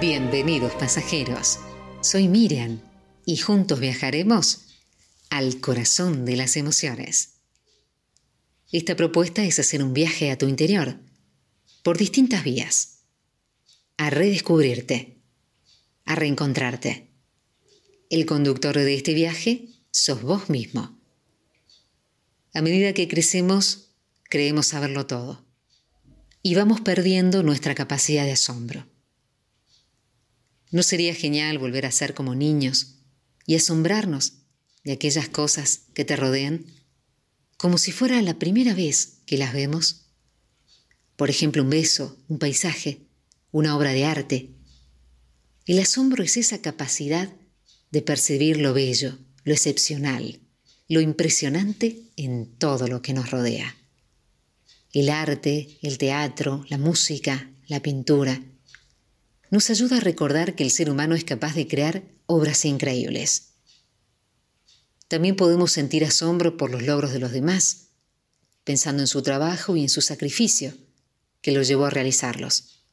Bienvenidos pasajeros. Soy Miriam y juntos viajaremos al corazón de las emociones. Esta propuesta es hacer un viaje a tu interior por distintas vías. A redescubrirte, a reencontrarte. El conductor de este viaje sos vos mismo. A medida que crecemos, creemos saberlo todo y vamos perdiendo nuestra capacidad de asombro. ¿No sería genial volver a ser como niños y asombrarnos de aquellas cosas que te rodean como si fuera la primera vez que las vemos? Por ejemplo, un beso, un paisaje, una obra de arte. El asombro es esa capacidad de percibir lo bello, lo excepcional, lo impresionante en todo lo que nos rodea. El arte, el teatro, la música, la pintura, nos ayuda a recordar que el ser humano es capaz de crear obras increíbles. También podemos sentir asombro por los logros de los demás, pensando en su trabajo y en su sacrificio que los llevó a realizarlos.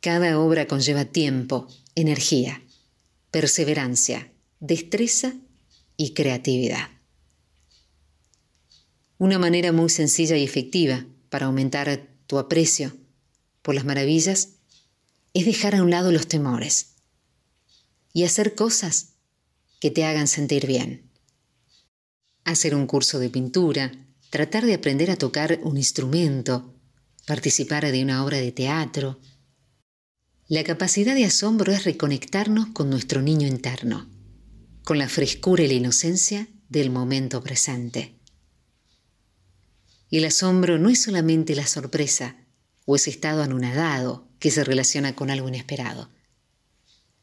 Cada obra conlleva tiempo, energía, perseverancia, destreza y creatividad. Una manera muy sencilla y efectiva para aumentar tu aprecio por las maravillas es dejar a un lado los temores y hacer cosas que te hagan sentir bien. Hacer un curso de pintura, tratar de aprender a tocar un instrumento, participar de una obra de teatro. La capacidad de asombro es reconectarnos con nuestro niño interno, con la frescura y la inocencia del momento presente. El asombro no es solamente la sorpresa o ese estado anonadado que se relaciona con algo inesperado.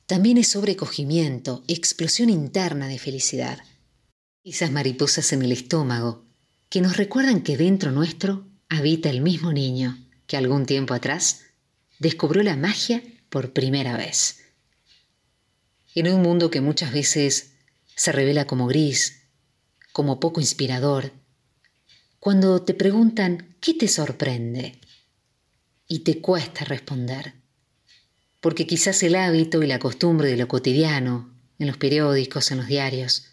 También es sobrecogimiento, explosión interna de felicidad. Esas mariposas en el estómago que nos recuerdan que dentro nuestro habita el mismo niño que algún tiempo atrás descubrió la magia por primera vez. En un mundo que muchas veces se revela como gris, como poco inspirador, cuando te preguntan ¿qué te sorprende? Y te cuesta responder. Porque quizás el hábito y la costumbre de lo cotidiano, en los periódicos, en los diarios,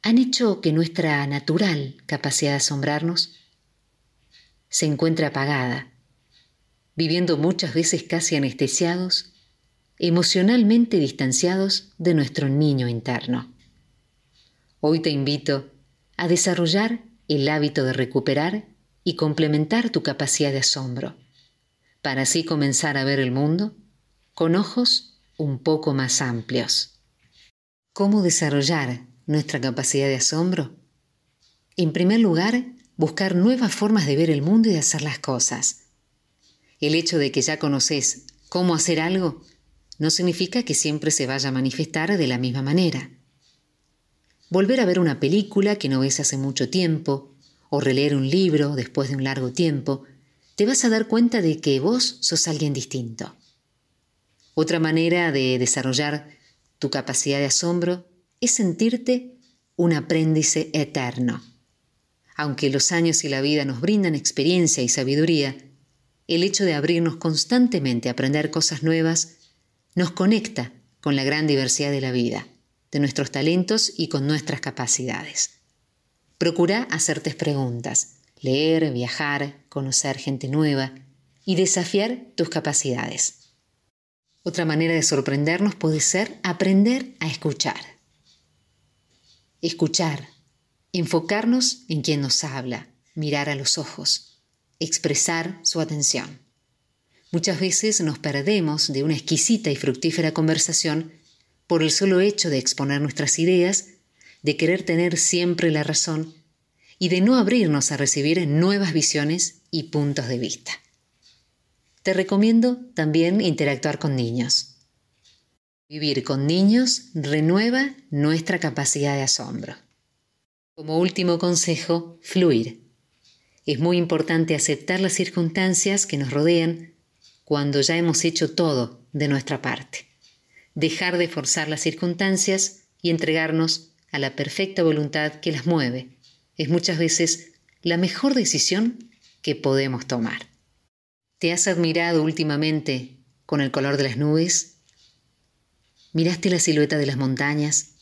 han hecho que nuestra natural capacidad de asombrarnos se encuentre apagada, viviendo muchas veces casi anestesiados, emocionalmente distanciados de nuestro niño interno. Hoy te invito a desarrollar el hábito de recuperar y complementar tu capacidad de asombro para así comenzar a ver el mundo con ojos un poco más amplios. ¿Cómo desarrollar nuestra capacidad de asombro? En primer lugar, buscar nuevas formas de ver el mundo y de hacer las cosas. El hecho de que ya conoces cómo hacer algo no significa que siempre se vaya a manifestar de la misma manera. Volver a ver una película que no ves hace mucho tiempo, o releer un libro después de un largo tiempo, te vas a dar cuenta de que vos sos alguien distinto. Otra manera de desarrollar tu capacidad de asombro es sentirte un apréndice eterno. Aunque los años y la vida nos brindan experiencia y sabiduría, el hecho de abrirnos constantemente a aprender cosas nuevas nos conecta con la gran diversidad de la vida, de nuestros talentos y con nuestras capacidades. Procura hacerte preguntas leer, viajar, conocer gente nueva y desafiar tus capacidades. Otra manera de sorprendernos puede ser aprender a escuchar. Escuchar, enfocarnos en quien nos habla, mirar a los ojos, expresar su atención. Muchas veces nos perdemos de una exquisita y fructífera conversación por el solo hecho de exponer nuestras ideas, de querer tener siempre la razón y de no abrirnos a recibir nuevas visiones y puntos de vista. Te recomiendo también interactuar con niños. Vivir con niños renueva nuestra capacidad de asombro. Como último consejo, fluir. Es muy importante aceptar las circunstancias que nos rodean cuando ya hemos hecho todo de nuestra parte. Dejar de forzar las circunstancias y entregarnos a la perfecta voluntad que las mueve es muchas veces la mejor decisión que podemos tomar. ¿Te has admirado últimamente con el color de las nubes? ¿Miraste la silueta de las montañas?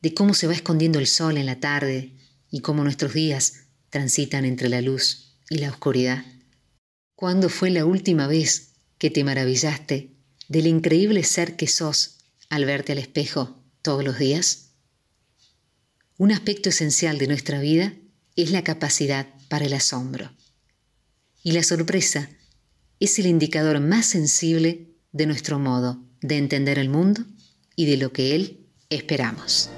¿De cómo se va escondiendo el sol en la tarde y cómo nuestros días transitan entre la luz y la oscuridad? ¿Cuándo fue la última vez que te maravillaste del increíble ser que sos al verte al espejo todos los días? Un aspecto esencial de nuestra vida es la capacidad para el asombro. Y la sorpresa es el indicador más sensible de nuestro modo de entender el mundo y de lo que él esperamos.